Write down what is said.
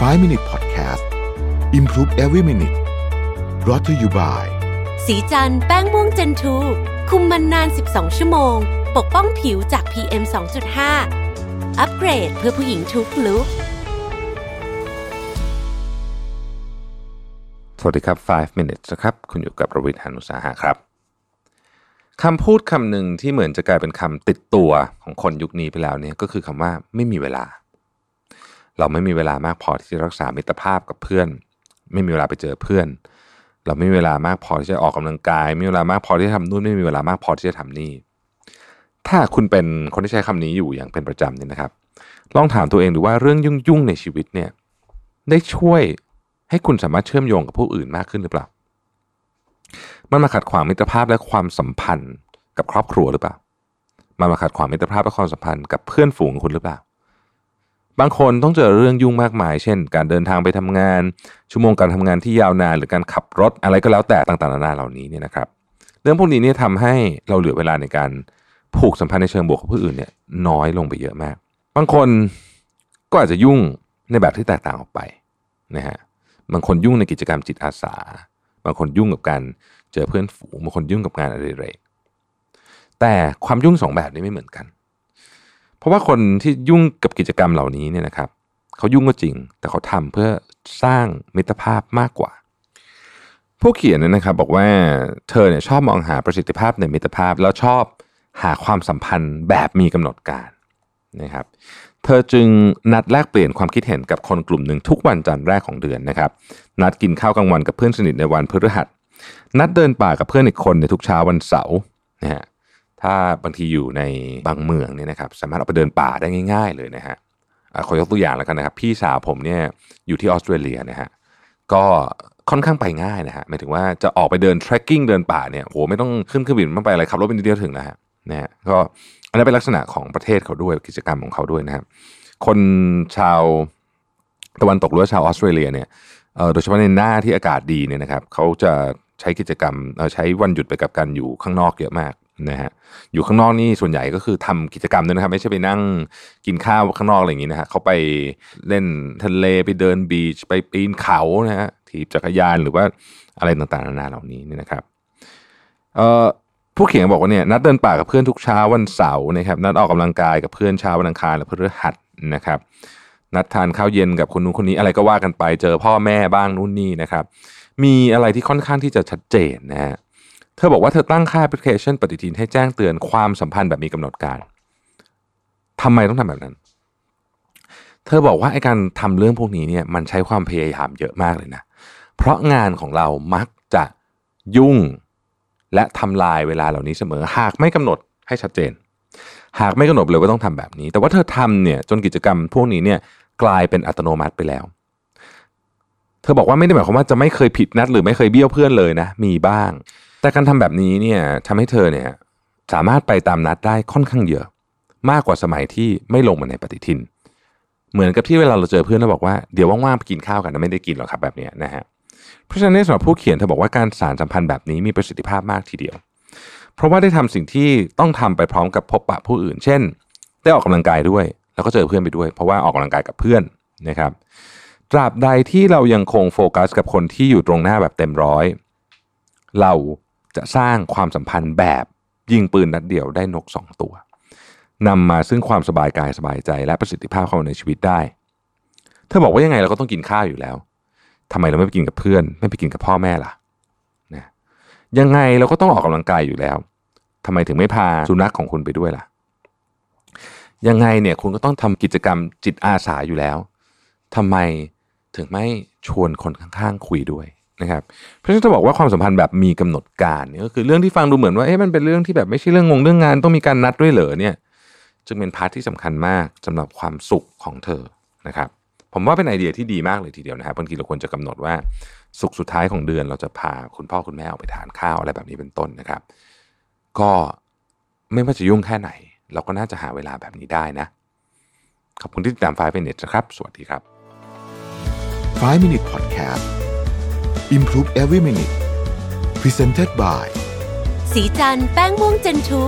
5 Minute Podcast Improve Every Minute brought to you by สีจันแป้งม่วงเจนทูคุมมันนาน 12 ชั่วโมง ปกป้องผิวจาก PM 2.5 อัปเกรดเพื่อผู้หญิงทุกลุกสวัสดีครับ 5 minutes นะครับ คุณอยู่กับประวิทย์หานุสาหะครับคำพูดคำหนึ่งที่เหมือนจะกลายเป็นคำติดตัวของคนยุคนี้ไปแล้วเนี่ยก็คือคำว่าไม่มีเวลา เราไม่มีเวลามากพอที่จะรักษามิตรภาพกับเพื่อน ไม่มีเวลาไปเจอเพื่อน เราไม่มีเวลามากพอที่จะออกกำลังกาย ไม่มีเวลามากพอที่จะทำนู่นไม่มีเวลามากพอที่จะทำนี่ ถ้าคุณเป็นคนที่ใช้คำนี้อยู่อย่างเป็นประจำเนี่ยนะครับ ลองถามตัวเองดูว่าเรื่องยุ่งๆในชีวิตเนี่ยได้ช่วยให้คุณสามารถเชื่อมโยงกับผู้อื่นมากขึ้นหรือเปล่า มันมาขัดขวางมิตรภาพและความสัมพันธ์กับครอบครัวหรือเปล่า มันมาขัดขวางมิตรภาพและความสัมพันธ์กับเพื่อนฝูงของคุณหรือเปล่า บางคนต้องเจอเรื่องยุ่งมากมาย เช่น การเดินทางไปทำงาน ชั่วโมงการทำงานที่ยาวนาน หรือการขับรถอะไรก็แล้วแต่ต่างๆนานาเหล่านี้เนี่ยนะครับ เรื่องพวกนี้เนี่ยทำให้เราเหลือเวลาในการผูกสัมพันธ์ในเชิงบวกกับผู้อื่นเนี่ยน้อยลงไปเยอะมาก บางคนก็อาจจะยุ่งในแบบที่แตกต่างออกไปนะฮะบางคนยุ่งในกิจกรรมจิตอาสา บางคนยุ่งกับการเจอเพื่อนฝูงบางคนยุ่งกับงานอะไรเรกแต่ความยุ่งสองแบบนี้ไม่เหมือนกัน ราะว่าคนที่ยุ่งกับกิจกรรมเหล่านี้เนี่ยนะครับเขายุ่งก็จริง แต่เขาทำเพื่อสร้างมิตรภาพมากกว่า ผู้เขียนเนยนะครับบอกว่าเธอเนี่ยชอบมองหาประสิทธิภาพในมิตรภาพ แล้วชอบหาความสัมพันธ์แบบมีกำหนดการนะครับ เธอจึงนัดแลกเปลี่ยนความคิดเห็นกับคนกลุ่มหนึ่งทุกวันจันทร์แรกของเดือนนะครับ นัดกินข้าวกลางวันกับเพื่อนสนิทในวันพฤหัส นัดเดินป่ากับเพื่อนอีกคนในทุกเช้าวันเสาร์นะฮะ ถ้าบางทีอยู่ในบางเมืองเนี่ยนะครับสามารถออกไปเดินป่าได้ง่าย ๆ เลยนะฮะขอยกตัวอย่างแล้วกันนะครับ พี่สาวผมเนี่ยอยู่ที่ออสเตรเลียนะฮะก็ค่อนข้างไปง่ายนะฮะหมายถึงว่าจะออกไปเดิน trekking เดินป่าเนี่ยโหไม่ต้องขึ้นเครื่องบินไม่ไปอะไรขับรถเป็นเดียวถึงแล้วฮะนะฮะก็อันนั้นเป็นลักษณะของประเทศเขาด้วยกิจกรรมของเขาด้วยนะครับคนชาวตะวันตกหรือว่าชาวออสเตรเลียเนี่ยโดยเฉพาะในหน้าที่อากาศดีเนี่ยนะครับเขาจะใช้กิจกรรมใช้วันหยุดไปกับการอยู่ข้างนอกเยอะมาก นะฮะอยู่ข้างนอกนี่ส่วนใหญ่ก็คือทำกิจกรรมด้วยนะครับ ไม่ใช่ไปนั่งกินข้าวข้างนอกอะไรอย่างนี้นะฮะเขาไปเล่นทะเลไปเดินบีชไปปีนเขานะฮะถีบจักรยานหรือว่าอะไรต่างๆนานาเหล่านี้นี่นะครับเอ่อผู้เขียนบอกว่าเนี่ยนัดเดินป่ากับเพื่อนทุกเช้าวันเสาร์นะครับนัดออกกำลังกายกับเพื่อนเช้าวันอังคารและพฤหัสนะครับ นัดทานข้าวเย็นกับคนนู้นคนนี้อะไรก็ว่ากันไปเจอพ่อแม่บ้างนู่นนี่นะครับ มีอะไรที่ค่อนข้างที่จะชัดเจนนะฮะ เธอบอกว่าเธอตั้งค่าแอปพลิเคชัน ปฏิทินให้แจ้งเตือนความสัมพันธ์แบบมีกำหนดการทำไมต้องทำแบบนั้น เธอบอกว่าไอ้การทำเรื่องพวกนี้เนี่ยมันใช้ความพยายามเยอะมากเลยนะ เพราะงานของเรามักจะยุ่งและทำลายเวลาเหล่านี้เสมอ หากไม่กำหนดให้ชัดเจน หากไม่กำหนดเลยว่าต้องทำแบบนี้ แต่ว่าเธอทำเนี่ยจนกิจกรรมพวกนี้เนี่ยกลายเป็นอัตโนมัติไปแล้ว เธอบอกว่าไม่ได้หมายความว่าจะไม่เคยผิดนัดหรือไม่เคยเบี้ยวเพื่อนเลยนะ มีบ้าง แต่การทำแบบนี้เนี่ยทำให้เธอเนี่ยสามารถไปตามนัดได้ค่อนข้างเยอะ มากกว่าสมัยที่ไม่ลงมาในปฏิทิน เหมือนกับที่เวลาเราเจอเพื่อนเราบอกว่าเดี๋ยวว่างๆไปกินข้าวกันนะไม่ได้กินหรอกครับแบบนี้นะฮะเพราะฉะนั้นสำหรับผู้เขียนเธอบอกว่าการสารสัมพันธ์แบบนี้มีประสิทธิภาพมากทีเดียว เพราะว่าได้ทำสิ่งที่ต้องทำไปพร้อมกับพบปะผู้อื่น เช่น ได้ออกกำลังกายด้วย แล้วก็เจอเพื่อนไปด้วย เพราะว่าออกกำลังกายกับเพื่อนนะครับ ตราบใดที่เรายังคงโฟกัสกับคนที่อยู่ตรงหน้าแบบเต็มร้อยเรา จะสร้างความสัมพันธ์แบบยิงปืนนัดเดียวได้นกสองตัวนำมาซึ่งความสบายกายสบายใจและประสิทธิภาพเข้ามาในชีวิตได้ เธอบอกว่ายังไงเราก็ต้องกินข้าวอยู่แล้วทำไมเราไม่ไปกินกับเพื่อน ไม่ไปกินกับพ่อแม่ล่ะนะยังไงเราก็ต้องออกกำลังกายอยู่แล้วทำไมถึงไม่พาสุนัขของคุณไปด้วยล่ะ ยังไงเนี่ยคุณก็ต้องทำกิจกรรมจิตอาสาอยู่แล้วทำไมถึงไม่ชวนคนข้างๆคุยด้วย นะครับเพราะฉะนั้นจะบอกว่าความสัมพันธ์แบบมีกำหนดการเนี่ยก็คือเรื่องที่ฟังดูเหมือนว่าเอ๊ะมันเป็นเรื่องที่แบบไม่ใช่เรื่องงงเรื่องงานต้องมีการนัดด้วยเหรอเนี่ย จึงเป็นพาร์ทที่สำคัญมากสำหรับความสุขของเธอนะครับ ผมว่าเป็นไอเดียที่ดีมากเลยทีเดียวนะครับบางทีเราควรจะกำหนดว่าสุขสุดท้ายของเดือนเราจะพาคุณพ่อคุณแม่ออกไปทานข้าวอะไรแบบนี้เป็นต้นนะครับ ก็ไม่ว่าจะยุ่งแค่ไหน เราก็น่าจะหาเวลาแบบนี้ได้นะขอบคุณที่ติดตามไฟเป็นเน็ตนะครับ สวัสดีครับ 5 Minute Podcast Improve Every Minute Presented by สีจันแป้งม่วงเจนทู